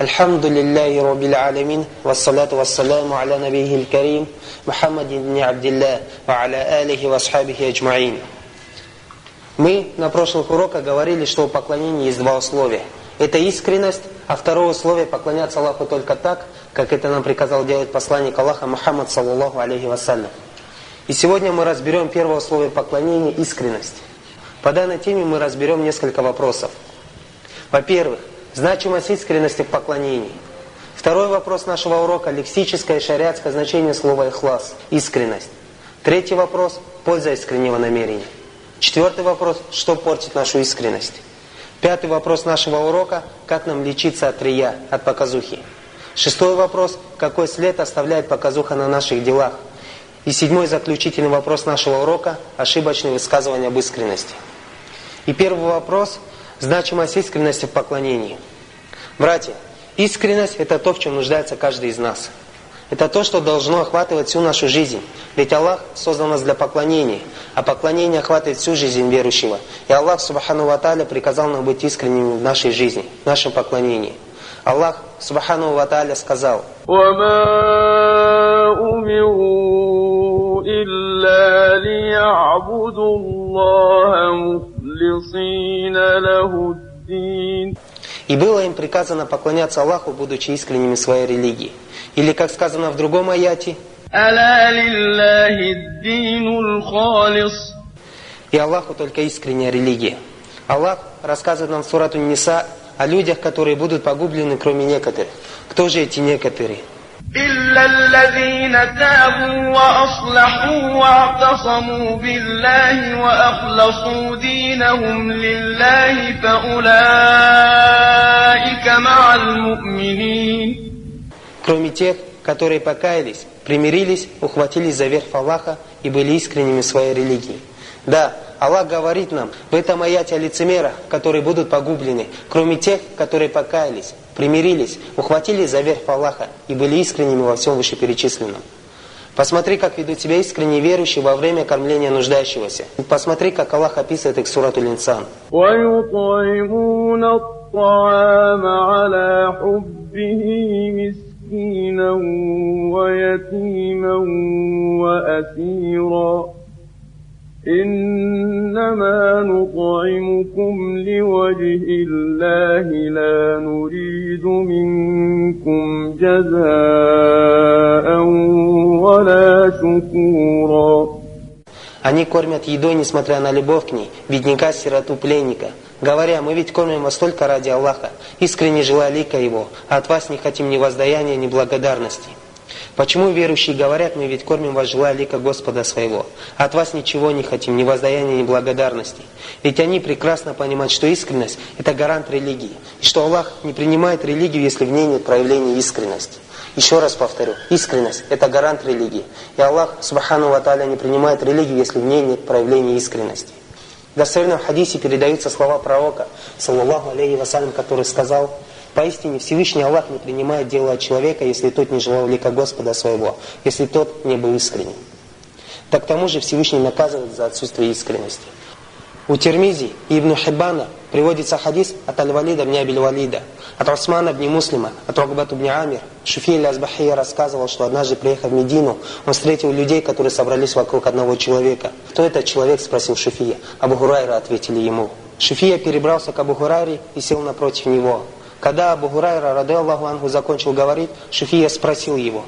الحمد لله رب العالمين والصلاة والسلام على نبيه الكريم محمد بن عبد الله وعلى آله وأصحابه أجمعين Мы на прошлых уроках говорили, что у поклонения есть два условия. Это искренность, а второе условие поклоняться Аллаху только так, как это нам приказал делать посланник Аллаха Мухаммад, саллаллаху алейхи вассалям. И сегодня мы разберем первое условие поклонения – искренность. По данной теме мы разберем несколько вопросов. Во-первых, значимость искренности в поклонении. Второй вопрос нашего урока – лексическое и шариатское значение слова «ихлас» – искренность. Третий вопрос – польза искреннего намерения. Четвертый вопрос – что портит нашу искренность. Пятый вопрос нашего урока – как нам лечиться от рия, от показухи. Шестой вопрос – какой след оставляет показуха на наших делах. И седьмой заключительный вопрос нашего урока – ошибочные высказывания об искренности. И первый вопрос – значимость искренности в поклонении. Братья, искренность – это то, в чем нуждается каждый из нас – это то, что должно охватывать всю нашу жизнь. Ведь Аллах создан нас для поклонения, а поклонение охватывает всю жизнь верующего. И Аллах, Субхану Ва приказал нам быть искренними в нашей жизни, в нашем поклонении. Аллах, Субхану Ва сказал, И было им приказано поклоняться Аллаху, будучи искренними в своей религии. Или, как сказано в другом аяте, и Аллаху только искренняя религия. Аллах рассказывает нам в сурату Ниса о людях, которые будут погублены, кроме некоторых. Кто же эти некоторые? إلا الذين تابوا وأصلحوا واعتصموا بالله وأخلصوا دينهم لله فأولئك مع المؤمنين кроме тех, которые покаялись, примирились, ухватились за верх Аллаха и были искренними в своей религии. Да, Аллах говорит нам в этом аяте о лицемерах, которые будут погублены, кроме тех, которые покаялись, примирились, ухватились за верх Аллаха и были искренними во всем вышеперечисленном. Посмотри, как ведут себя искренне верующие во время кормления нуждающегося. Посмотри, как Аллах описывает их в сурату Линсан. مسكينا ويتيما وأسيرا إنما نطعمكم لوجه الله لا نريد منكم جزاء ولا شكورا Они кормят едой, несмотря на любовь к ней, бедняка, сироту, пленника – говоря, мы ведь кормим вас только ради Аллаха, искренне желая лика Его, а от вас не хотим ни воздаяния, ни благодарности. Почему верующие говорят, мы ведь кормим вас, желая лика Господа своего, от вас ничего не хотим, ни воздаяния, ни благодарности. Ведь они прекрасно понимают, что искренность – это гарант религии, и что Аллах не принимает религию, если в ней нет проявления искренности. Еще раз повторю, искренность – это гарант религии. И Аллах, Субхану Ва не принимает религию, если в ней нет проявления искренности. В достоверном хадисе передаются слова пророка, саллаллаху алейхи вассалям, который сказал, «Поистине Всевышний Аллах не принимает дело от человека, если тот не желал лика Господа своего, если тот не был искренним». Так тому же Всевышний наказывает за отсутствие искренности. У Термизи и Ибн Хиббана приводится хадис от Аль-Валида бни Абиль-Валида, от Усмана бни Муслима, от Рогбату бни Амир. Шуфи Азбахия рассказывал, что однажды, приехав в Медину, он встретил людей, которые собрались вокруг одного человека. Кто этот человек, спросил Шуфия. Абу Хурайра ответили ему. Шуфия перебрался к Абу Хурайре и сел напротив него. Когда Абу Хурайра, рады Аллаху Ангу, закончил говорить, Шуфия спросил его,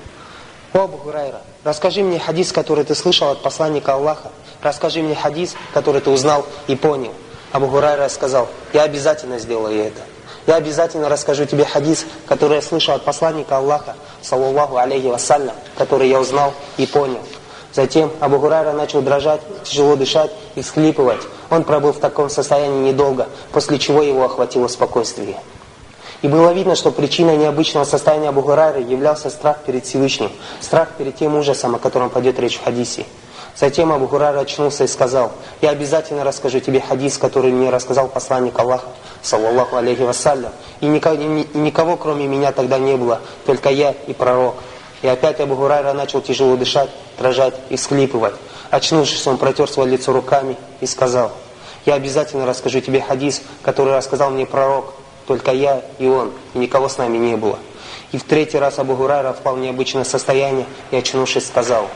«О, Абу Хурайра, расскажи мне хадис, который ты слышал от посланника Аллаха. Расскажи мне хадис, который ты узнал и понял». Абу Хурайра сказал, «Я обязательно сделаю это. Я обязательно расскажу тебе хадис, который я слышал от посланника Аллаха, саллаллаху алейхи вассалям, который я узнал и понял». Затем Абу Хурайра начал дрожать, тяжело дышать и всхлипывать. Он пробыл в таком состоянии недолго, после чего его охватило спокойствие. И было видно, что причиной необычного состояния Абу Гурайры являлся страх перед Всевышним, страх перед тем ужасом, о котором пойдет речь в хадисе. Затем Абу Гурайра очнулся и сказал, «Я обязательно расскажу тебе хадис, который мне рассказал посланник Аллаха, саллаллаху алейхи вассалям. И никого, никого, кроме меня, тогда не было, только я и пророк». И опять Абу Гурайра начал тяжело дышать, дрожать и всхлипывать. Очнувшись, он протер свое лицо руками и сказал, «Я обязательно расскажу тебе хадис, который рассказал мне пророк, только я и он, и никого с нами не было. И в третий раз Абу Гурайра впал в необычное состояние и, очнувшись, сказал,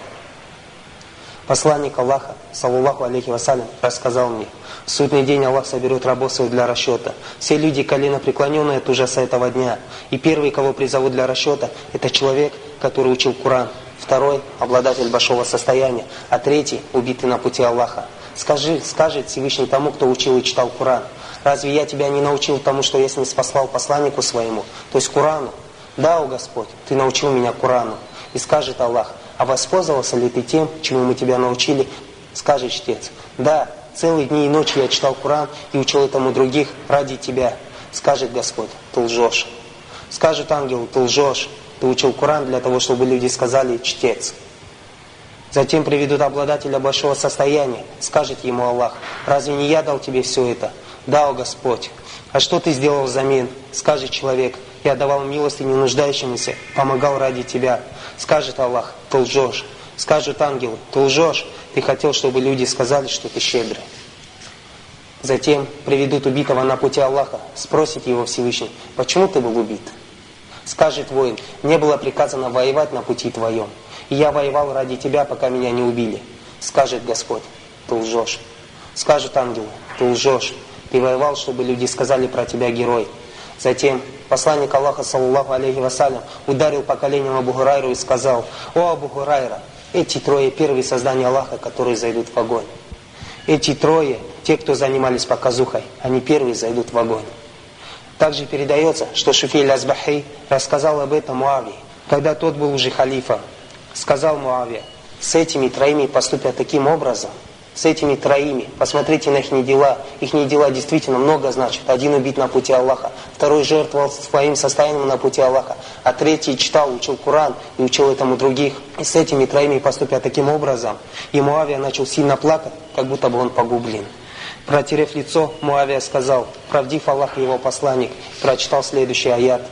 Посланник Аллаха, саллаллаху алейхи вассалям, рассказал мне, в судный день Аллах соберет рабов своих для расчета. Все люди колено преклоненные от ужаса этого дня. И первый, кого призовут для расчета, это человек, который учил Коран. Второй – обладатель большого состояния. А третий – убитый на пути Аллаха. Скажи, скажет Всевышний тому, кто учил и читал Коран. Разве я тебя не научил тому, что я с ним спаслал посланнику своему, то есть Корану? Да, о Господь, Ты научил меня Корану. И скажет Аллах, а воспользовался ли ты тем, чему мы тебя научили? Скажет чтец, да, целые дни и ночи я читал Коран и учил этому других ради тебя. Скажет Господь, ты лжешь. Скажет ангел, ты лжешь. Ты учил Коран для того, чтобы люди сказали чтец. Затем приведут обладателя большого состояния. Скажет ему Аллах, разве не я дал тебе все это? Да, о Господь. А что ты сделал взамен? Скажет человек, я давал милости не нуждающимся, помогал ради тебя. Скажет Аллах, ты лжешь. Скажут ангелы, ты лжешь. Ты хотел, чтобы люди сказали, что ты щедрый. Затем приведут убитого на пути Аллаха, спросит его Всевышний, почему ты был убит? Скажет воин, мне было приказано воевать на пути твоем, и я воевал ради тебя, пока меня не убили. Скажет Господь, ты лжешь. Скажут ангелы, ты лжешь. Ты воевал, чтобы люди сказали про тебя герой. Затем посланник Аллаха, саллаллаху алейхи вассалям, ударил по коленям Абу Хурайру и сказал, «О, Абу Хурайра, эти трое первые создания Аллаха, которые зайдут в огонь. Эти трое, те, кто занимались показухой, они первые зайдут в огонь». Также передается, что Шуфиль Азбахи рассказал об этом Муавии, когда тот был уже халифом. Сказал Муавия, с этими троими поступят таким образом – с этими троими. Посмотрите на их дела. Их дела действительно много значит. Один убит на пути Аллаха, второй жертвовал своим состоянием на пути Аллаха, а третий читал, учил Коран и учил этому других. И с этими троими поступя таким образом. И Муавия начал сильно плакать, как будто бы он погублен. Протерев лицо, Муавия сказал, правдив Аллах и его посланник, прочитал следующий аят –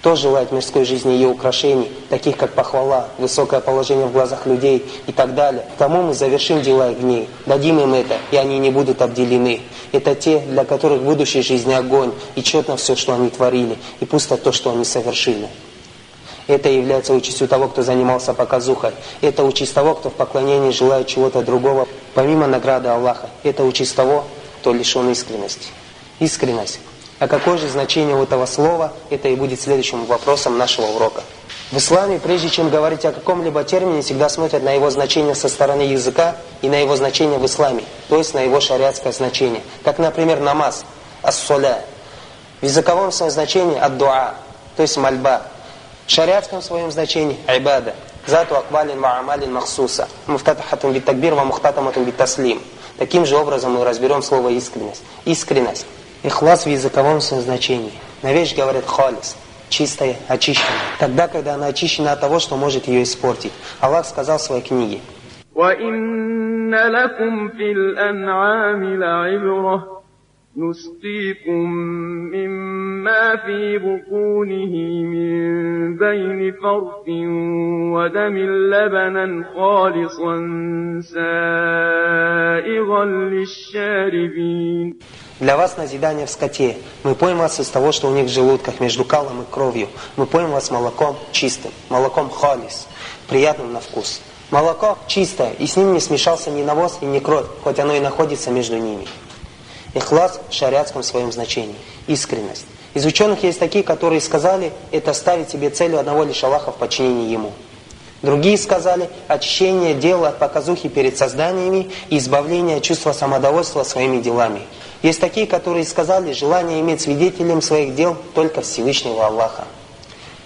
Кто желает мирской жизни ее украшений, таких как похвала, высокое положение в глазах людей и так далее, тому мы завершим дела их в ней, дадим им это, и они не будут обделены. Это те, для которых в будущей жизни огонь, и четно все, что они творили, и пусто то, что они совершили. Это является участью того, кто занимался показухой. Это участь того, кто в поклонении желает чего-то другого, помимо награды Аллаха. Это участь того, кто лишен искренности. Искренность а какое же значение у этого слова, это и будет следующим вопросом нашего урока. В исламе, прежде чем говорить о каком-либо термине, всегда смотрят на его значение со стороны языка и на его значение в исламе, то есть на его шариатское значение. Как, например, намаз, ас-соля. В языковом своем значении ад-дуа, то есть мольба. В шариатском своем значении айбада. Зату аквалин ма'амалин махсуса. Муфтатахатун бит ва мухтатаматун бит. Таким же образом мы разберем слово искренность. Искренность. Ихлас в языковом значении. На вещь говорят халис, чистая, очищенная. Тогда, когда она очищена от того, что может ее испортить. Аллах сказал в своей книге. وَإِنَّ لَكُمْ فِي الْأَنْعَامِ لَعِبْرَةً نسقيكم مما في بطونه من بين فرث ودم لبنا خالصا سائغا للشاربين Для вас назидание в скоте. Мы поем вас из того, что у них в желудках, между калом и кровью. Мы поем вас молоком чистым, молоком халис, приятным на вкус. Молоко чистое, и с ним не смешался ни навоз и ни кровь, хоть оно и находится между ними. Ихлас в шариатском своем значении. Искренность. Из ученых есть такие, которые сказали, это ставить себе целью одного лишь Аллаха в подчинении Ему. Другие сказали, очищение дела от показухи перед созданиями и избавление чувства самодовольства своими делами – есть такие, которые сказали, желание иметь свидетелем своих дел только Всевышнего Аллаха.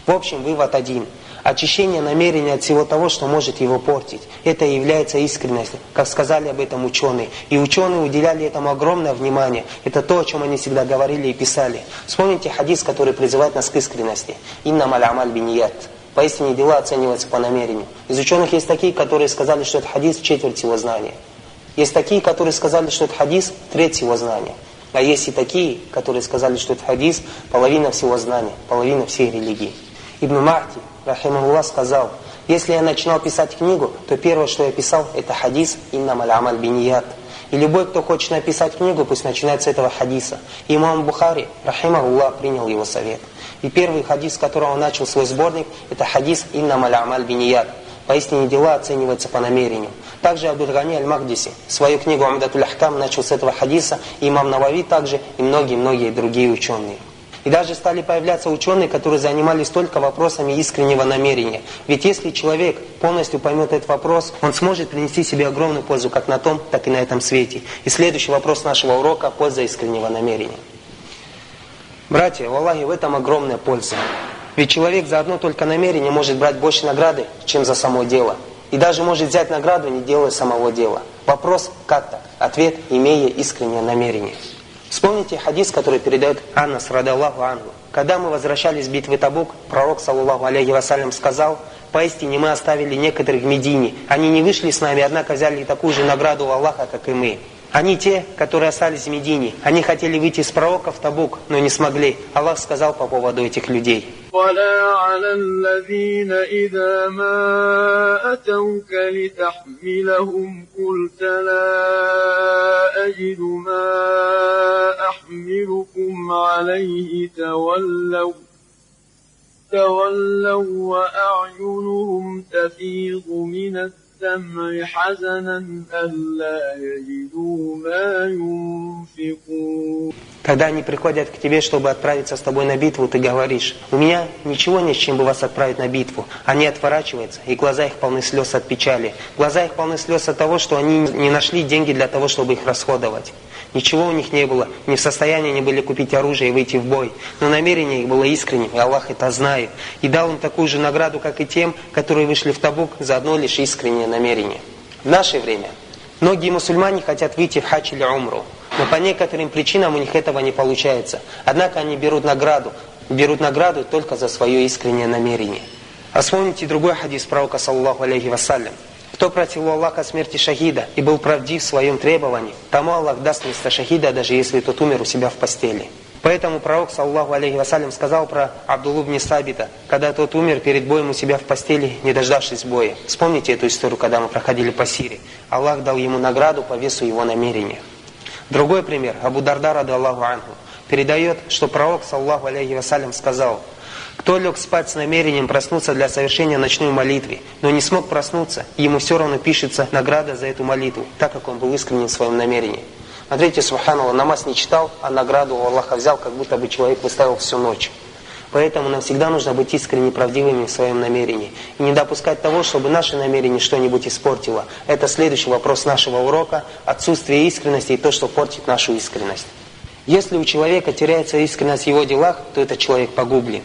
В общем, вывод один. Очищение намерения от всего того, что может его портить. Это является искренностью, как сказали об этом ученые. И ученые уделяли этому огромное внимание. Это то, о чем они всегда говорили и писали. Вспомните хадис, который призывает нас к искренности. «Инна амаль биньят». Поистине дела оцениваются по намерению. Из ученых есть такие, которые сказали, что это хадис четверть его знания. Есть такие, которые сказали, что это хадис треть его знания. А есть и такие, которые сказали, что это хадис половина всего знания, половина всей религии. Ибн Махти, рахимахуллах, сказал, если я начинал писать книгу, то первое, что я писал, это хадис «Иннам аль-амаль биньят». И любой, кто хочет написать книгу, пусть начинает с этого хадиса. Имам Бухари, рахимахуллах, принял его совет. И первый хадис, с которого он начал свой сборник, это хадис «Иннам аль-амаль биньят». Поистине дела оцениваются по намерению. Также Абдул-Гани Аль-Махдиси свою книгу «Амдатуль Ахкам» начал с этого хадиса, имам Навави также, и многие-многие другие ученые. И даже стали появляться ученые, которые занимались только вопросами искреннего намерения. Ведь если человек полностью поймет этот вопрос, он сможет принести себе огромную пользу как на том, так и на этом свете. И следующий вопрос нашего урока – польза искреннего намерения. Братья, в Аллахе в этом огромная польза. Ведь человек за одно только намерение может брать больше награды, чем за само дело. И даже может взять награду, не делая самого дела. Вопрос как так? Ответ, имея искреннее намерение. Вспомните хадис, который передает Аннас, радаллаху ангу. Когда мы возвращались с битвы Табук, пророк, саллаллаху алейхи вассалям, сказал, «Поистине мы оставили некоторых в Медине. Они не вышли с нами, однако взяли такую же награду у Аллаха, как и мы». Они те, которые остались в Медине. Они хотели выйти с пророка в Табук, но не смогли. Аллах сказал по поводу этих людей. ولا على الذين إذا ما أتوك لتحملهم قلت لا أجد ما أحملكم عليه تولوا تولوا وأعينهم تفيض من الدين السمع حزنا ألا يجدوا ما ينفقون Когда они приходят к тебе, чтобы отправиться с тобой на битву, ты говоришь, у меня ничего нет, с чем бы вас отправить на битву. Они отворачиваются, и глаза их полны слез от печали. Глаза их полны слез от того, что они не нашли деньги для того, чтобы их расходовать. Ничего у них не было, не в состоянии они были купить оружие и выйти в бой. Но намерение их было искренним, и Аллах это знает. И дал им такую же награду, как и тем, которые вышли в Табук за одно лишь искреннее намерение. В наше время многие мусульмане хотят выйти в хадж или умру, но по некоторым причинам у них этого не получается. Однако они берут награду, берут награду только за свое искреннее намерение. А вспомните другой хадис пророка, саллаху алейхи вассалям. Кто просил у Аллаха смерти шахида и был правдив в своем требовании, тому Аллах даст место шахида, даже если тот умер у себя в постели. Поэтому пророк, саллаху алейхи вассалям, сказал про Абдуллу бни Сабита, когда тот умер перед боем у себя в постели, не дождавшись боя. Вспомните эту историю, когда мы проходили по Сирии. Аллах дал ему награду по весу его намерения. Другой пример. Абу Дарда, раду Аллаху Анху, передает, что пророк, саллаху алейхи вассалям, сказал – кто лег спать с намерением проснуться для совершения ночной молитвы, но не смог проснуться, ему все равно пишется награда за эту молитву, так как он был искренен в своем намерении. Смотрите, Субханалла, намаз не читал, а награду у Аллаха взял, как будто бы человек выставил всю ночь. Поэтому нам всегда нужно быть искренне правдивыми в своем намерении. И не допускать того, чтобы наше намерение что-нибудь испортило. Это следующий вопрос нашего урока. Отсутствие искренности и то, что портит нашу искренность. Если у человека теряется искренность в его делах, то этот человек погублен.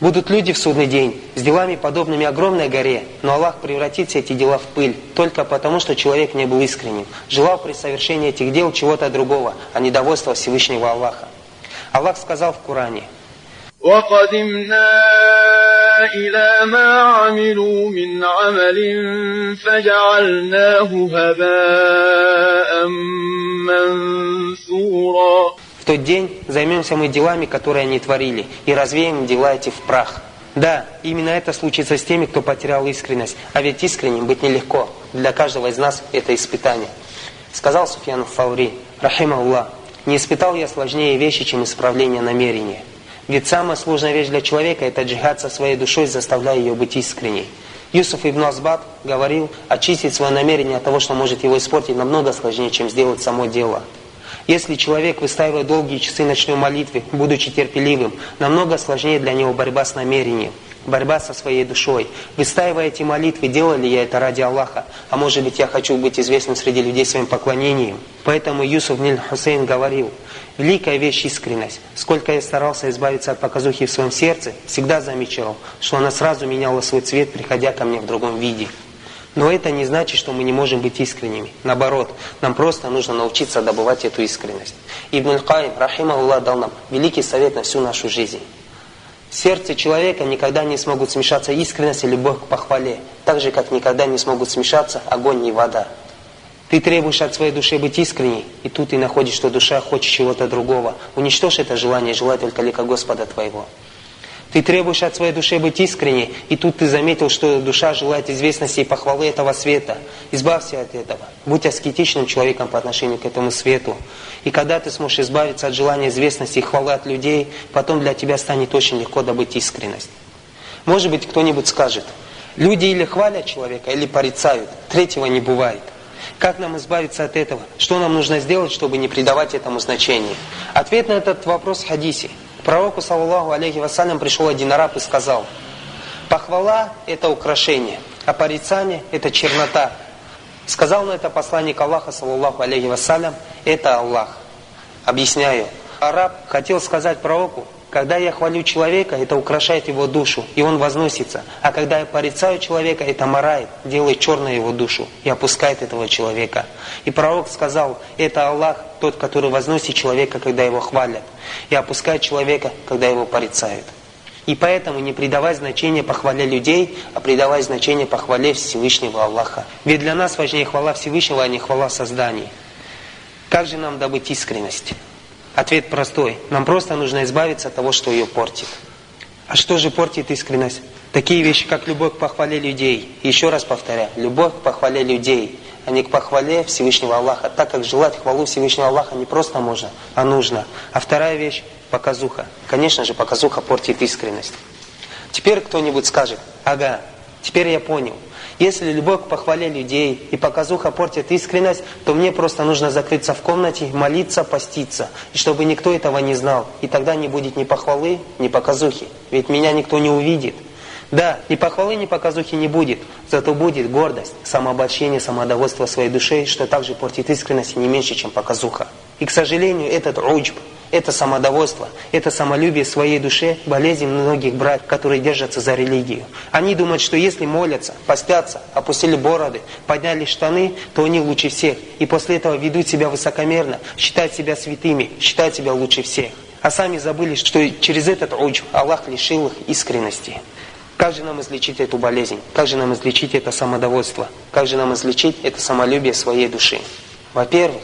Будут люди в судный день с делами, подобными огромной горе, но Аллах превратит все эти дела в пыль, только потому, что человек не был искренним, желал при совершении этих дел чего-то другого, а недовольства Всевышнего Аллаха. Аллах сказал в Коране, وقدمنا إلى ما عملوا من عمل فجعلناه هباء منثورا тот день займемся мы делами, которые они творили, и развеем дела эти в прах. Да, именно это случится с теми, кто потерял искренность. А ведь искренним быть нелегко. Для каждого из нас это испытание. Сказал Суфьян Фаури, рахима Аллах, не испытал я сложнее вещи, чем исправление намерения. Ведь самая сложная вещь для человека – это джихад со своей душой, заставляя ее быть искренней. Юсуф ибн Азбат говорил, очистить свое намерение от того, что может его испортить, намного сложнее, чем сделать само дело. Если человек выстаивает долгие часы ночной молитвы, будучи терпеливым, намного сложнее для него борьба с намерением, борьба со своей душой. Выстаивая эти молитвы, делал ли я это ради Аллаха? А может быть, я хочу быть известным среди людей своим поклонением? Поэтому Юсуф Ниль Хусейн говорил, Великая вещь искренность. Сколько я старался избавиться от показухи в своем сердце, всегда замечал, что она сразу меняла свой цвет, приходя ко мне в другом виде. Но это не значит, что мы не можем быть искренними. Наоборот, нам просто нужно научиться добывать эту искренность. Ибн Аль-Каим, рахима Аллах, дал нам великий совет на всю нашу жизнь. В сердце человека никогда не смогут смешаться искренность и любовь к похвале, так же, как никогда не смогут смешаться огонь и вода. Ты требуешь от своей души быть искренней, и тут ты находишь, что душа хочет чего-то другого. Уничтожь это желание, желай только лика Господа твоего. Ты требуешь от своей души быть искренней, и тут ты заметил, что душа желает известности и похвалы этого света. Избавься от этого. Будь аскетичным человеком по отношению к этому свету. И когда ты сможешь избавиться от желания известности и хвалы от людей, потом для тебя станет очень легко добыть искренность. Может быть, кто-нибудь скажет, люди или хвалят человека, или порицают. Третьего не бывает. Как нам избавиться от этого? Что нам нужно сделать, чтобы не придавать этому значения? Ответ на этот вопрос в хадисе. Пророку, саллаллаху алейхи вассалям, пришел один араб и сказал, «Похвала – это украшение, а порицание – это чернота». Сказал на это посланник Аллаха, саллаллаху алейхи вассалям, «Это Аллах». Объясняю. Араб хотел сказать пророку, когда я хвалю человека, это украшает его душу, и он возносится. А когда я порицаю человека, это морает, делает черной его душу и опускает этого человека. И пророк сказал, это Аллах, тот, который возносит человека, когда его хвалят, и опускает человека, когда его порицают. И поэтому не придавай значения похвале людей, а придавай значение похвале Всевышнего Аллаха. Ведь для нас важнее хвала Всевышнего, а не хвала созданий. Как же нам добыть искренность? Ответ простой. Нам просто нужно избавиться от того, что ее портит. А что же портит искренность? Такие вещи, как любовь к похвале людей. еще раз повторяю, любовь к похвале людей, а не к похвале Всевышнего Аллаха. Так как желать хвалу Всевышнего Аллаха не просто можно, а нужно. А вторая вещь – показуха. Конечно же, показуха портит искренность. Теперь кто-нибудь скажет, ага, теперь я понял. Если любовь к похвале людей и показуха портит искренность, то мне просто нужно закрыться в комнате, молиться, поститься. И чтобы никто этого не знал. И тогда не будет ни похвалы, ни показухи. Ведь меня никто не увидит. Да, ни похвалы, ни показухи не будет. Зато будет гордость, самообольщение, самодовольство своей душой, что также портит искренность не меньше, чем показуха. И, к сожалению, этот уджб, это самодовольство, это самолюбие своей душе, болезнь многих братьев, которые держатся за религию. Они думают, что если молятся, постятся, опустили бороды, подняли штаны, то они лучше всех. И после этого ведут себя высокомерно, считают себя святыми, считают себя лучше всех. А сами забыли, что через этот уджб Аллах лишил их искренности. Как же нам излечить эту болезнь? Как же нам излечить это самодовольство? Как же нам излечить это самолюбие своей души? Во-первых,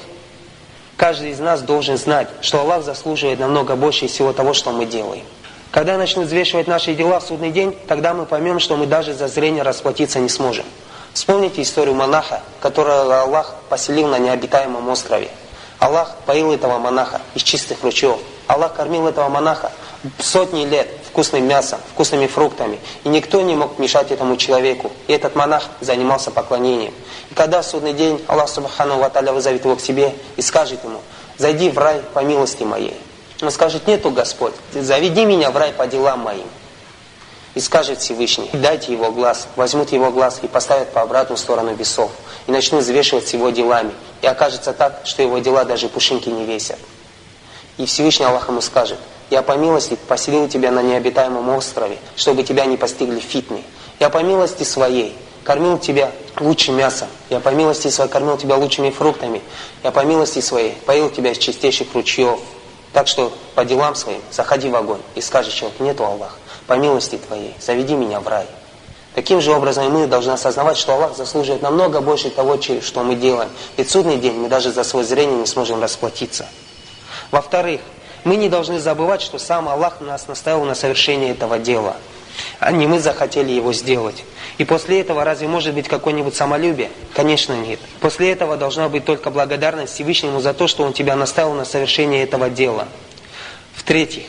Каждый из нас должен знать, что Аллах заслуживает намного больше всего того, что мы делаем. Когда начнут взвешивать наши дела в судный день, тогда мы поймем, что мы даже за зрение расплатиться не сможем. Вспомните историю монаха, которого Аллах поселил на необитаемом острове. Аллах поил этого монаха из чистых ручьев. Аллах кормил этого монаха сотни лет вкусным мясом, вкусными фруктами. И никто не мог мешать этому человеку. И этот монах занимался поклонением. И когда в судный день Аллах Субхану Ваталя вызовет его к себе и скажет ему, «Зайди в рай по милости моей». Он скажет, «Нету Господь, заведи меня в рай по делам моим». И скажет Всевышний, дайте его глаз, возьмут его глаз и поставят по обратную сторону весов. И начнут взвешивать его делами. И окажется так, что его дела даже пушинки не весят. И Всевышний Аллах ему скажет, я по милости поселил тебя на необитаемом острове, чтобы тебя не постигли фитны. Я по милости своей кормил тебя лучшим мясом. Я по милости своей кормил тебя лучшими фруктами. Я по милости своей поил тебя из чистейших ручьев. Так что по делам своим заходи в огонь и скажи человек, нету Аллах, по милости твоей, заведи меня в рай. Таким же образом мы должны осознавать, что Аллах заслуживает намного больше того, что мы делаем. Ведь судный день мы даже за свое зрение не сможем расплатиться. Во-вторых, мы не должны забывать, что сам Аллах нас наставил на совершение этого дела. А не мы захотели его сделать. И после этого разве может быть какое-нибудь самолюбие? Конечно нет. После этого должна быть только благодарность Всевышнему за то, что Он тебя наставил на совершение этого дела. В-третьих,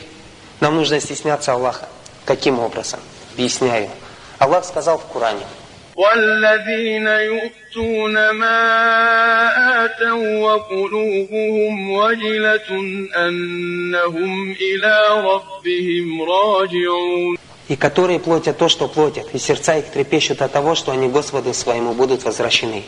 нам нужно стесняться Аллаха. Каким образом? Объясняю. Аллах сказал в Коране – والذين يؤتون ما آتوا وقلوبهم وجلة أنهم إلى ربهم راجعون и которые платят то, что платят, и сердца их трепещут от того, что они Господу своему будут возвращены.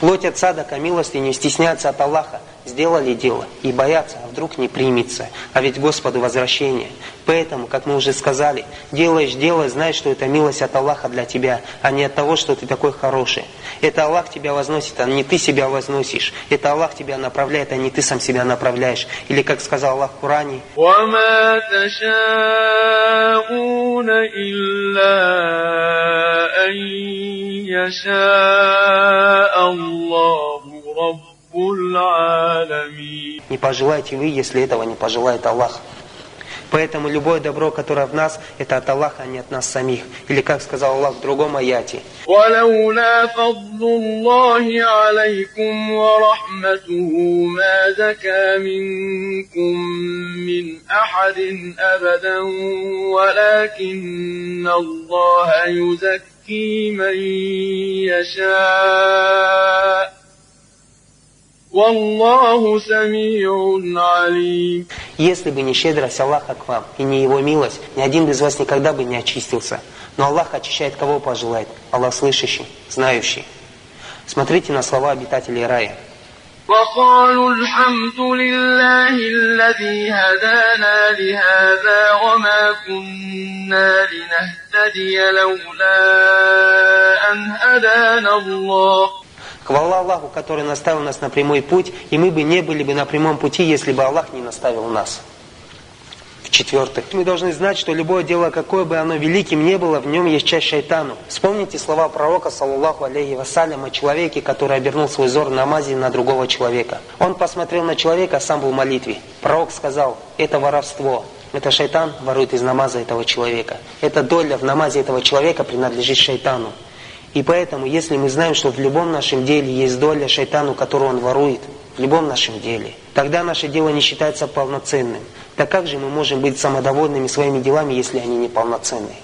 Платят садака милости, не стесняться от Аллаха, сделали дело и боятся, а вдруг не примется. А ведь Господу возвращение. Поэтому, как мы уже сказали, делаешь дело, знай, что это милость от Аллаха для тебя, а не от того, что ты такой хороший. Это Аллах тебя возносит, а не ты себя возносишь. Это Аллах тебя направляет, а не ты сам себя направляешь. Или, как сказал Аллах в Коране, не пожелайте вы, если этого не пожелает Аллах. Поэтому любое добро, которое в нас, это от Аллаха, а не от нас самих. Или как сказал Аллах в другом аяте. ولولا فضل الله عليكم ورحمته ما زكى منكم من أحد أبدا ولكن الله يزكي من يشاء والله سميع عليم если бы не щедрость Аллаха к вам и не Его милость, ни один из вас никогда бы не очистился. Но Аллах очищает кого пожелает. Аллах слышащий, знающий. Смотрите на слова обитателей рая. وقالوا الحمد لله الذي هدانا لهذا وما كنا لنهتدي لولا أن هدانا الله Хвала Аллаху, который наставил нас на прямой путь, и мы бы не были бы на прямом пути, если бы Аллах не наставил нас. В-четвертых, мы должны знать, что любое дело, какое бы оно великим не было, в нем есть часть шайтану. Вспомните слова пророка, саллаллаху алейхи вассалям, о человеке, который обернул свой взор на намазе на другого человека. Он посмотрел на человека, а сам был в молитве. Пророк сказал, это воровство. Это шайтан ворует из намаза этого человека. Эта доля в намазе этого человека принадлежит шайтану. И поэтому, если мы знаем, что в любом нашем деле есть доля шайтану, которую он ворует, в любом нашем деле, тогда наше дело не считается полноценным. Так как же мы можем быть самодовольными своими делами, если они неполноценны?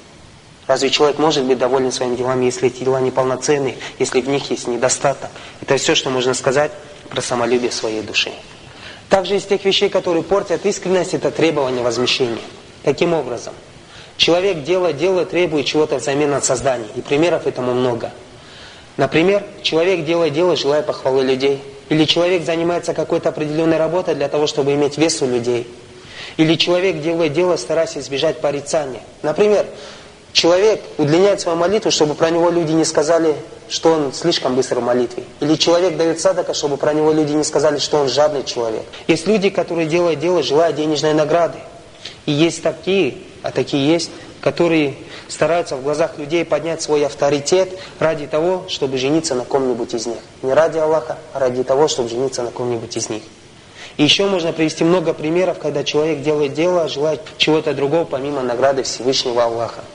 Разве человек может быть доволен своими делами, если эти дела неполноценны, если в них есть недостаток? Это все, что можно сказать про самолюбие своей души. Также из тех вещей, которые портят искренность, это требование возмещения. Каким образом? Человек делает дело, требует чего-то взамен от создания. И примеров этому много. Например, человек делает дело, желая похвалы людей. Или человек занимается какой-то определенной работой для того, чтобы иметь вес у людей. Или человек делает дело, стараясь избежать порицания. Например, человек удлиняет свою молитву, чтобы про него люди не сказали, что он слишком быстро в молитве. Или человек дает садака, чтобы про него люди не сказали, что он жадный человек. Есть люди, которые делают дело, желая денежной награды. И есть такие, а такие есть, которые стараются в глазах людей поднять свой авторитет ради того, чтобы жениться на ком-нибудь из них. Не ради Аллаха, а ради того, чтобы жениться на ком-нибудь из них. И еще можно привести много примеров, когда человек делает дело, желает чего-то другого, помимо награды Всевышнего Аллаха.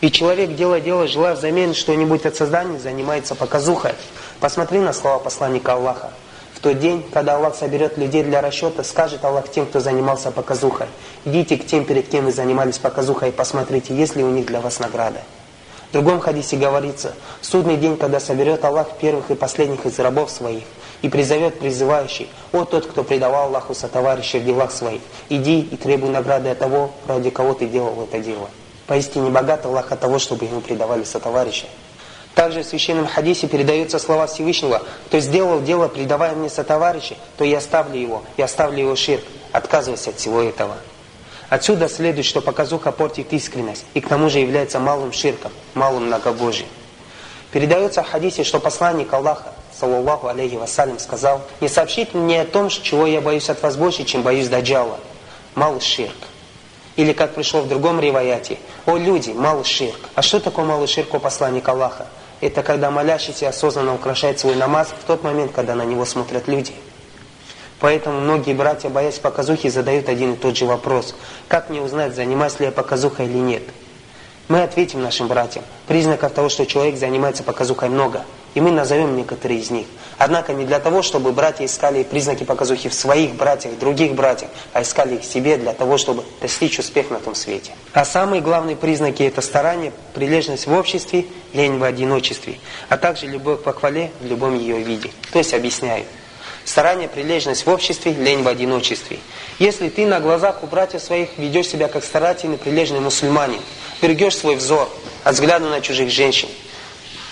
И человек делает дело, желая взамен что-нибудь от создания, занимается показухой. Посмотри на слова посланника Аллаха. В тот день, когда Аллах соберет людей для расчета, скажет Аллах тем, кто занимался показухой. Идите к тем, перед кем вы занимались показухой, и посмотрите, есть ли у них для вас награда. В другом хадисе говорится, судный день, когда соберет Аллах первых и последних из рабов своих, и призовет призывающий, «О тот, кто предавал Аллаху сотоварища в делах своих, иди и требуй награды от того, ради кого ты делал это дело». Поистине богат Аллах от того, чтобы ему предавали сотоварища. Также в священном хадисе передаются слова Всевышнего, кто сделал дело, предавая мне сотоварища, то я оставлю его, я оставлю его ширк, отказываясь от всего этого. Отсюда следует, что показуха портит искренность, и к тому же является малым ширком, малым многобожием. Передается в хадисе, что посланник Аллаха, саллаллаху алейхи вассалям, сказал, «Не сообщите мне о том, чего я боюсь от вас больше, чем боюсь даджала». Малый ширк. Или как пришло в другом риваяте, «О люди, малый ширк». А что такое малый ширк у посланника Аллаха? Это когда молящийся осознанно украшает свой намаз в тот момент, когда на него смотрят люди. Поэтому многие братья, боясь показухи, задают один и тот же вопрос. Как мне узнать, занимаюсь ли я показухой или нет? Мы ответим нашим братьям. Признаков того, что человек занимается показухой много. И мы назовем некоторые из них. Однако не для того, чтобы братья искали признаки показухи в своих братьях, других братьях, а искали их себе для того, чтобы достичь успеха на том свете. А самые главные признаки – это старание, прилежность в обществе, лень в одиночестве, а также любовь к похвале в любом ее виде. То есть объясняю. Старание, прилежность в обществе, лень в одиночестве. Если ты на глазах у братьев своих ведешь себя как старательный, прилежный мусульманин, берегешь свой взор от взгляда на чужих женщин,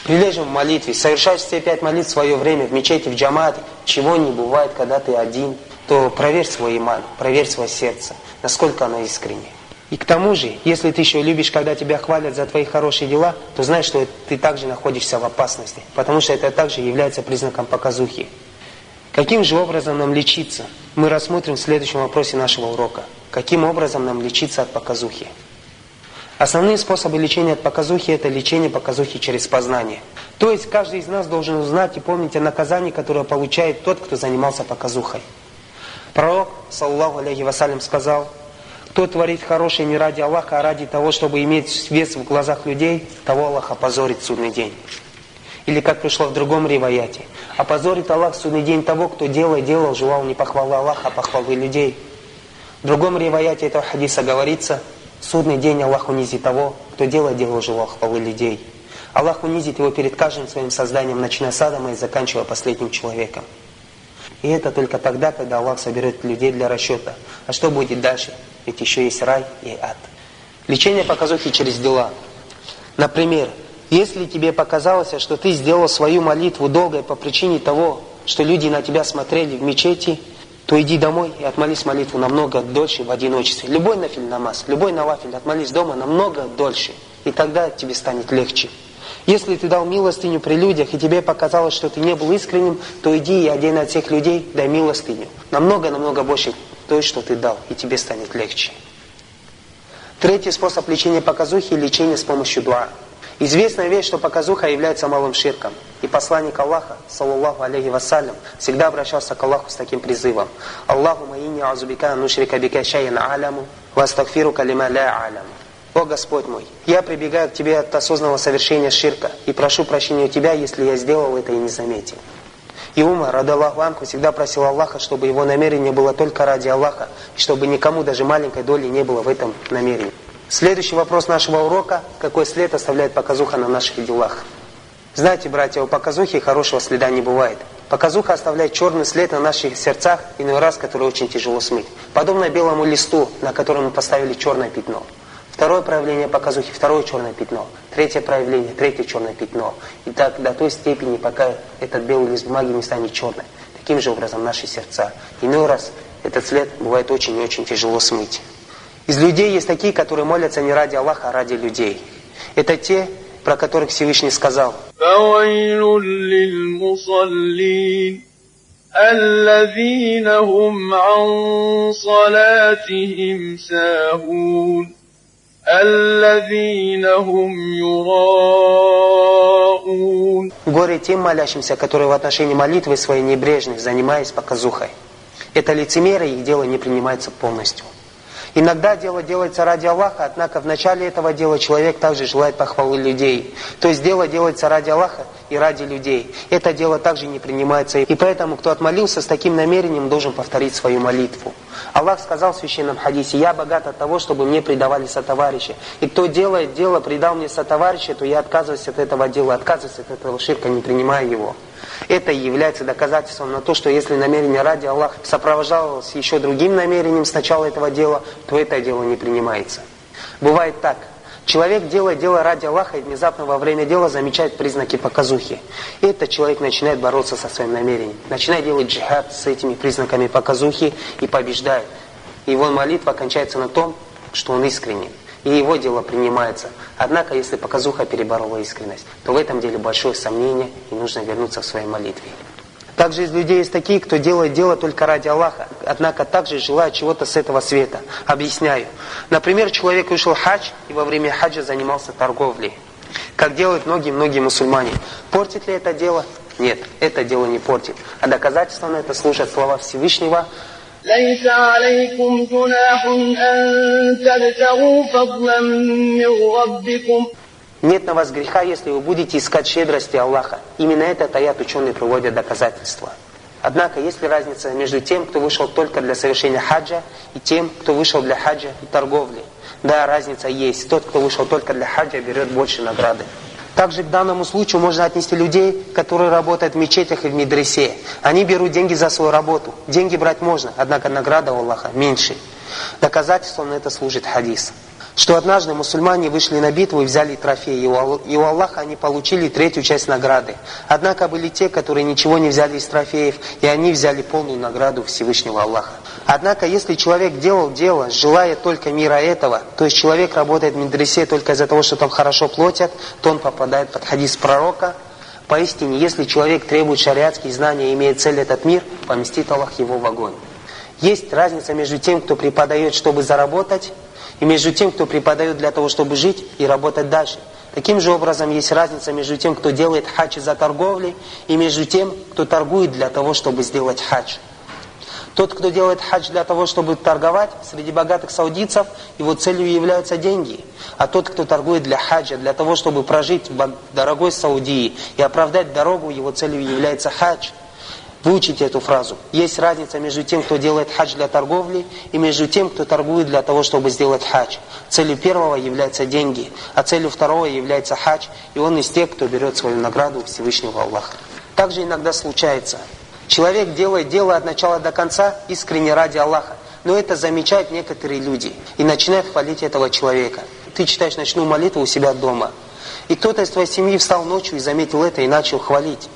прилежен в молитве, совершаешь все пять молитв в свое время в мечети, в джамате, чего не бывает, когда ты один, то проверь свой иман, проверь свое сердце, насколько оно искренне. И к тому же, если ты еще любишь, когда тебя хвалят за твои хорошие дела, то знай, что ты также находишься в опасности, потому что это также является признаком показухи. Каким же образом нам лечиться? Мы рассмотрим в следующем вопросе нашего урока. Каким образом нам лечиться от показухи? Основные способы лечения от показухи – это лечение показухи через познание. То есть каждый из нас должен узнать и помнить о наказании, которое получает тот, кто занимался показухой. Пророк, саллаху алейхи вассалям, сказал, кто творит хорошее не ради Аллаха, а ради того, чтобы иметь вес в глазах людей, того Аллах опозорит судный день. Или как пришло в другом риваяте, опозорит Аллах судный день того, кто дело делал, желал не похвалы Аллаха, а похвалы людей. В другом риваяте этого хадиса говорится – судный день Аллах унизит того, кто дело делал желал хвалы людей. Аллах унизит его перед каждым своим созданием, начиная с Адама и заканчивая последним человеком. И это только тогда, когда Аллах соберет людей для расчета. А что будет дальше? Ведь еще есть рай и ад. Лечение показухи через дела. Например, если тебе показалось, что ты сделал свою молитву долгой по причине того, что люди на тебя смотрели в мечети, то иди домой и отмолись молитву намного дольше в одиночестве. Любой нафиль намаз, любой навафиль отмолись дома намного дольше. И тогда тебе станет легче. Если ты дал милостыню при людях, и тебе показалось, что ты не был искренним, то иди и один от тех людей дай милостыню. Намного-намного больше той, что ты дал, и тебе станет легче. Третий способ лечения показухи – лечение с помощью дуа. Известная вещь, что показуха является малым ширком. И посланник Аллаха, саллаллаху алейхи вассалям, всегда обращался к Аллаху с таким призывом. Аллаху маини азубика нушрика бика шайян аляму, вастагфиру калима ля аляму. О Господь мой, я прибегаю к Тебе от осознанного совершения ширка и прошу прощения у Тебя, если я сделал это и не заметил. И Умар, радаллаху анху, всегда просил Аллаха, чтобы его намерение было только ради Аллаха, и чтобы никому даже маленькой доли не было в этом намерении. Следующий вопрос нашего урока. Какой след оставляет показуха на наших делах? Знаете, братья, у показухи хорошего следа не бывает. Показуха оставляет черный след на наших сердцах, иной раз, который очень тяжело смыть. Подобно белому листу, на котором мы поставили черное пятно. Второе проявление показухи, второе черное пятно. Третье проявление, третье черное пятно. И так до той степени, пока этот белый лист бумаги не станет черным. Таким же образом наши сердца. Иной раз этот след бывает очень и очень тяжело смыть. Из людей есть такие, которые молятся не ради Аллаха, а ради людей. Это те, про которых Всевышний сказал. الذين هم عن صلاتهم ساهون الذين هم يراءون Горе тем молящимся, которые в отношении молитвы своей небрежны, занимаясь показухой. Это лицемерие, их дело не принимается полностью. Иногда дело делается ради Аллаха, однако в начале этого дела человек также желает похвалы людей. То есть дело делается ради Аллаха и ради людей. Это дело также не принимается. И поэтому, кто отмолился с таким намерением, должен повторить свою молитву. Аллах сказал в священном хадисе, «Я богат от того, чтобы мне предавали сотоварища. И кто делает дело, предал мне сотоварища, то я отказываюсь от этого дела, отказываюсь от этого ширка, не принимая его». Это и является доказательством на то, что если намерение ради Аллаха сопровождалось еще другим намерением с начала этого дела, то это дело не принимается. Бывает так. Человек делает дело ради Аллаха и внезапно во время дела замечает признаки показухи. И этот человек начинает бороться со своим намерением. Начинает делать джихад с этими признаками показухи и побеждает. Его молитва кончается на том, что он искренен и его дело принимается. Однако, если показуха переборола искренность, то в этом деле большое сомнение, и нужно вернуться в своей молитве. Также из людей есть такие, кто делает дело только ради Аллаха, однако также желают чего-то с этого света. Объясняю. Например, человек вышел в хадж и во время хаджа занимался торговлей. Как делают многие-многие мусульмане. Портит ли это дело? Нет, это дело не портит. А доказательством это служат слова Всевышнего – ليس عليكم جناح أن تبتغوا فضلا من ربكم Нет на вас греха, если вы будете искать щедрости Аллаха. Именно этот аят ученые приводят доказательства. Однако, есть ли разница между тем, кто вышел только для совершения хаджа, и тем, кто вышел для хаджа и торговли? Да, разница есть. Тот, кто вышел только для хаджа, берет больше награды. Также к данному случаю можно отнести людей, которые работают в мечетях и в медресе. Они берут деньги за свою работу. Деньги брать можно, однако награда у Аллаха меньше. Доказательством на это служит хадис. что однажды мусульмане вышли на битву и взяли трофей, и у Аллаха они получили третью часть награды. Однако были те, которые ничего не взяли из трофеев, и они взяли полную награду Всевышнего Аллаха. Однако, если человек делал дело, желая только мира этого, то есть человек работает в медресе только из-за того, что там хорошо платят, то он попадает под хадис пророка. Поистине, если человек требует шариатские знания имеет цель этот мир, поместит Аллах его в огонь. Есть разница между тем, кто преподает, чтобы заработать, и между тем, кто преподает для того, чтобы жить и работать дальше. Таким же образом есть разница между тем, кто делает хадж за торговлей, и между тем, кто торгует для того, чтобы сделать хадж. Тот, кто делает хадж для того, чтобы торговать, среди богатых саудийцев, его целью являются деньги. А тот, кто торгует для хаджа, для того, чтобы прожить в дорогой Саудии и оправдать дорогу, его целью является хадж – Выучите эту фразу. Есть разница между тем, кто делает хадж для торговли, и между тем, кто торгует для того, чтобы сделать хадж. Целью первого являются деньги, а целью второго является хадж, и он из тех, кто берет свою награду Всевышнего Аллаха. Также иногда случается. Человек делает дело от начала до конца искренне ради Аллаха. Но это замечают некоторые люди и начинают хвалить этого человека. Ты читаешь ночную молитву у себя дома. И кто-то из твоей семьи встал ночью и заметил это и начал хвалить.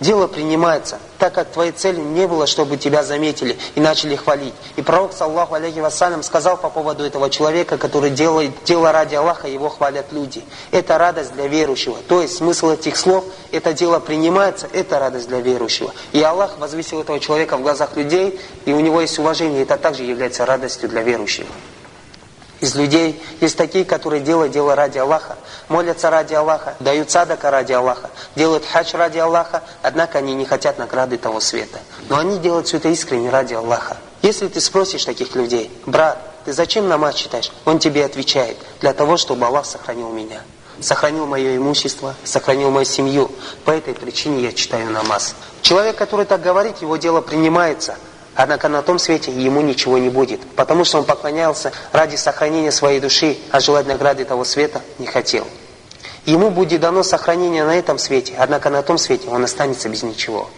Дело принимается, так как твоей целью не было, чтобы тебя заметили и начали хвалить. И пророк, саллаху алейхи вассалям, сказал по поводу этого человека, который делает дело ради Аллаха, его хвалят люди. Это радость для верующего. То есть смысл этих слов, это дело принимается, это радость для верующего. И Аллах возвысил этого человека в глазах людей, и у него есть уважение, это также является радостью для верующего из людей. Есть такие, которые делают дело ради Аллаха, молятся ради Аллаха, дают садака ради Аллаха, делают хадж ради Аллаха, однако они не хотят награды того света. Но они делают все это искренне ради Аллаха. Если ты спросишь таких людей, брат, ты зачем намаз читаешь? Он тебе отвечает, для того, чтобы Аллах сохранил меня. Сохранил мое имущество, сохранил мою семью. По этой причине я читаю намаз. Человек, который так говорит, его дело принимается – Однако на том свете ему ничего не будет, потому что он поклонялся ради сохранения своей души, а желать награды того света не хотел. Ему будет дано сохранение на этом свете, однако на том свете он останется без ничего.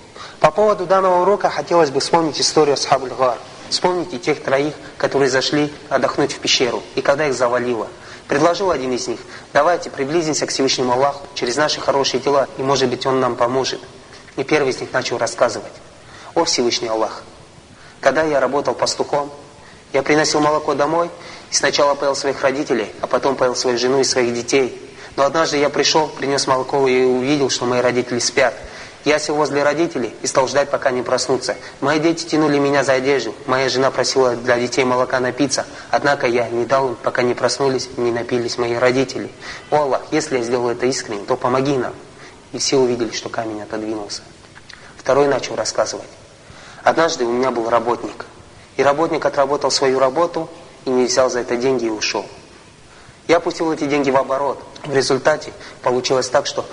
По поводу данного урока хотелось бы вспомнить историю Асхабуль Гар. Вспомните тех троих, которые зашли отдохнуть в пещеру, и когда их завалило. Предложил один из них, давайте приблизимся к Всевышнему Аллаху через наши хорошие дела, и может быть Он нам поможет. И первый из них начал рассказывать. О Всевышний Аллах, когда я работал пастухом, я приносил молоко домой и сначала поел своих родителей, а потом поел свою жену и своих детей. Но однажды я пришел, принес молоко и увидел, что мои родители спят. Я сел возле родителей и стал ждать, пока не проснутся. Мои дети тянули меня за одежду. Моя жена просила для детей молока напиться. Однако я не дал им, пока не проснулись и не напились мои родители. О Аллах, если я сделал это искренне, то помоги нам. И все увидели, что камень отодвинулся. Второй начал рассказывать. Однажды у меня был работник. И работник отработал свою работу и не взял за это деньги и ушел. Я пустил эти деньги в оборот. В результате получилось так, что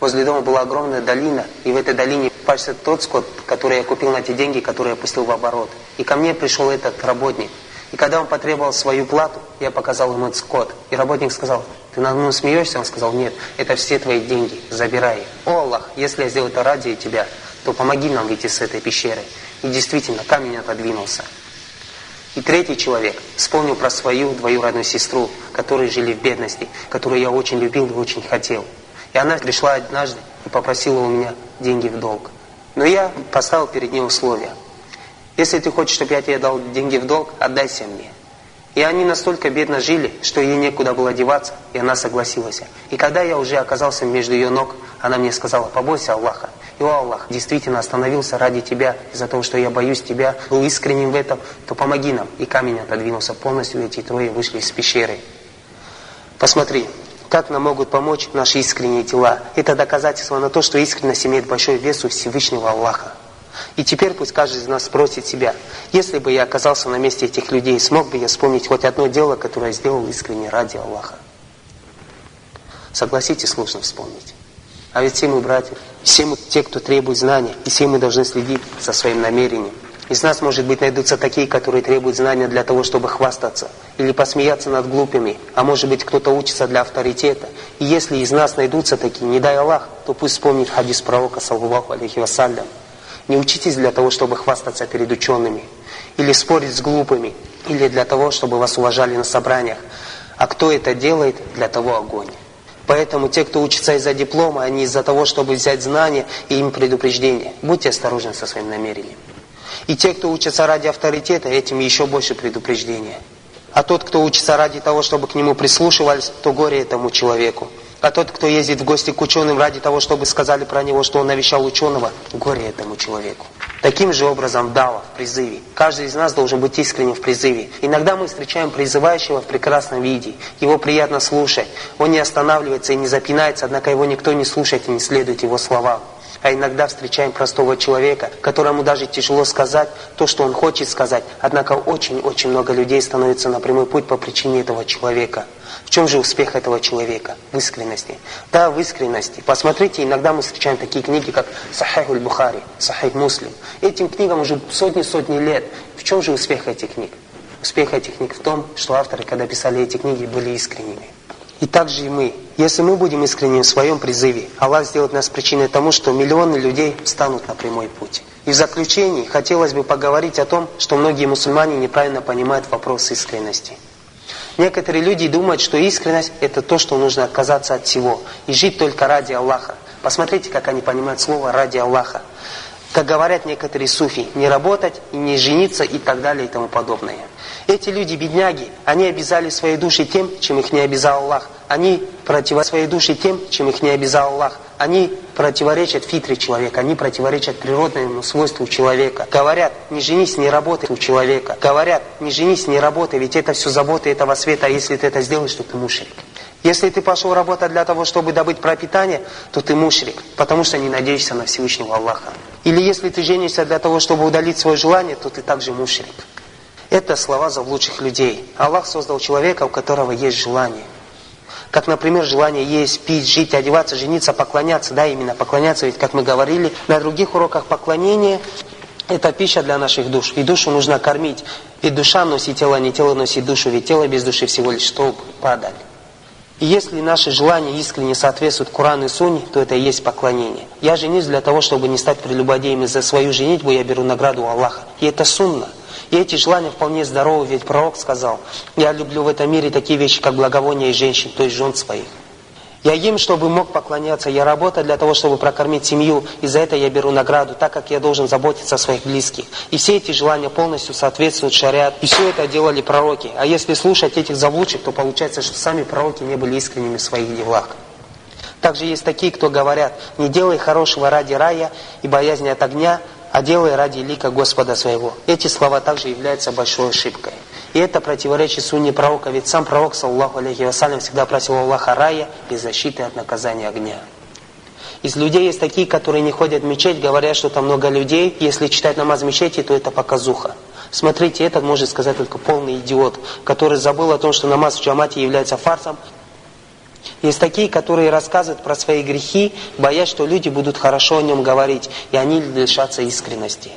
возле дома была огромная долина, и в этой долине пасся тот скот, который я купил на те деньги, которые я пустил в оборот. И ко мне пришел этот работник. И когда он потребовал свою плату, я показал ему этот скот. И работник сказал, ты над мной смеешься? Он сказал, нет, это все твои деньги, забирай. О Аллах, если я сделаю это ради тебя, то помоги нам выйти с этой пещеры. И действительно, камень отодвинулся. И третий человек вспомнил про свою двоюродную сестру, которые жили в бедности, которую я очень любил и очень хотел. И она пришла однажды и попросила у меня деньги в долг. Но я поставил перед ней условия. Если ты хочешь, чтобы я тебе дал деньги в долг, отдайся мне. И они настолько бедно жили, что ей некуда было деваться, и она согласилась. И когда я уже оказался между ее ног, она мне сказала, побойся Аллаха. И о Аллах, действительно остановился ради тебя, из-за того, что я боюсь тебя, был искренним в этом, то помоги нам. И камень отодвинулся полностью, эти трое вышли из пещеры. Посмотри, как нам могут помочь наши искренние дела. Это доказательство на то, что искренность имеет большой вес у Всевышнего Аллаха. И теперь пусть каждый из нас спросит себя, если бы я оказался на месте этих людей, смог бы я вспомнить хоть одно дело, которое я сделал искренне ради Аллаха? Согласитесь, сложно вспомнить. А ведь все мы братья, все мы те, кто требует знания, и все мы должны следить за своим намерением. Из нас, может быть, найдутся такие, которые требуют знания для того, чтобы хвастаться, или посмеяться над глупыми, а может быть, кто-то учится для авторитета. И если из нас найдутся такие, не дай Аллах, то пусть вспомнит хадис пророка, саллаху алейхи вассалям. Не учитесь для того, чтобы хвастаться перед учеными, или спорить с глупыми, или для того, чтобы вас уважали на собраниях. А кто это делает, для того огонь. Поэтому те, кто учится из-за диплома, они из-за того, чтобы взять знания и им предупреждение. Будьте осторожны со своим намерением. И те, кто учится ради авторитета, этим еще больше предупреждения. А тот, кто учится ради того, чтобы к нему прислушивались, то горе этому человеку. А тот, кто ездит в гости к ученым ради того, чтобы сказали про него, что он навещал ученого, горе этому человеку. Таким же образом дава в призыве. Каждый из нас должен быть искренним в призыве. Иногда мы встречаем призывающего в прекрасном виде. Его приятно слушать. Он не останавливается и не запинается, однако его никто не слушает и не следует его словам. А иногда встречаем простого человека, которому даже тяжело сказать то, что он хочет сказать. Однако очень-очень много людей становится на прямой путь по причине этого человека. В чем же успех этого человека? В искренности. Да, в искренности. Посмотрите, иногда мы встречаем такие книги, как Сахих Аль-Бухари, Сахих Муслим. Этим книгам уже сотни-сотни лет. В чем же успех этих книг? Успех этих книг в том, что авторы, когда писали эти книги, были искренними. И также и мы. Если мы будем искренними в своем призыве, Аллах сделает нас причиной тому, что миллионы людей встанут на прямой путь. И в заключении хотелось бы поговорить о том, что многие мусульмане неправильно понимают вопрос искренности. Некоторые люди думают, что искренность – это то, что нужно отказаться от всего и жить только ради Аллаха. Посмотрите, как они понимают слово «ради Аллаха». Как говорят некоторые суфи, не работать, и не жениться и так далее и тому подобное. Эти люди, бедняги, они обязали свои души тем, чем их не обязал Аллах. Они противят свои души тем, чем их не обязал Аллах. Они противоречат фитре человека, они противоречат природному свойству человека. Говорят, не женись, не работай у человека. Говорят, не женись, не работай, ведь это все забота этого света, а если ты это сделаешь, то ты мушрик. Если ты пошел работать для того, чтобы добыть пропитание, то ты мушрик, потому что не надеешься на Всевышнего Аллаха. Или если ты женишься для того, чтобы удалить свое желание, то ты также мушрик. Это слова заблудших людей. Аллах создал человека, у которого есть желание. Как, например, желание есть, пить, жить, одеваться, жениться, поклоняться. Да, именно поклоняться, ведь, как мы говорили, на других уроках поклонения это пища для наших душ. И душу нужно кормить. Ведь душа носит тело, не тело носит душу. Ведь тело без души всего лишь столб, падаль. И если наши желания искренне соответствуют Корану и Сунне, то это и есть поклонение. Я женюсь для того, чтобы не стать прелюбодеем, и за свою женитьбу я беру награду у Аллаха. И это сунна. И эти желания вполне здоровы, ведь пророк сказал, я люблю в этом мире такие вещи, как благовония и женщин, то есть жен своих. Я им, чтобы мог поклоняться, я работаю для того, чтобы прокормить семью, и за это я беру награду, так как я должен заботиться о своих близких. И все эти желания полностью соответствуют шариат, и все это делали пророки. А если слушать этих заблудших, то получается, что сами пророки не были искренними в своих делах. Также есть такие, кто говорят, не делай хорошего ради рая и боязни от огня, а делай ради лика Господа своего. Эти слова также являются большой ошибкой. И это противоречит сунне пророка, ведь сам пророк, саллаху алейхи вассалям, всегда просил Аллаха рая без защиты от наказания огня. Из людей есть такие, которые не ходят в мечеть, говорят, что там много людей, если читать намаз в мечети, то это показуха. Смотрите, этот может сказать только полный идиот, который забыл о том, что намаз в джамате является фарсом, есть такие, которые рассказывают про свои грехи, боясь, что люди будут хорошо о нем говорить, и они лишатся искренности.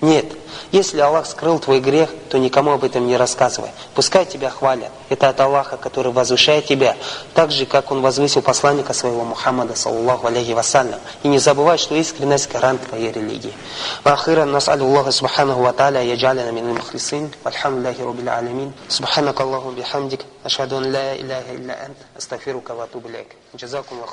Нет. Если Аллах скрыл твой грех, то никому об этом не рассказывай. Пускай тебя хвалят. Это от Аллаха, который возвышает тебя, так же, как Он возвысил посланника своего Мухаммада, саллаху алейхи вассалям. И не забывай, что искренность гарант твоей религии. Вахира насалю Аллаха субханаху ва тааля яджалина мин мухлисин. Альхамдулляхи рубил алямин. Субханак Аллаху бихамдик. Ашхаду ан ла иляха илля ант. Астафирука ва атубу Джазакум ва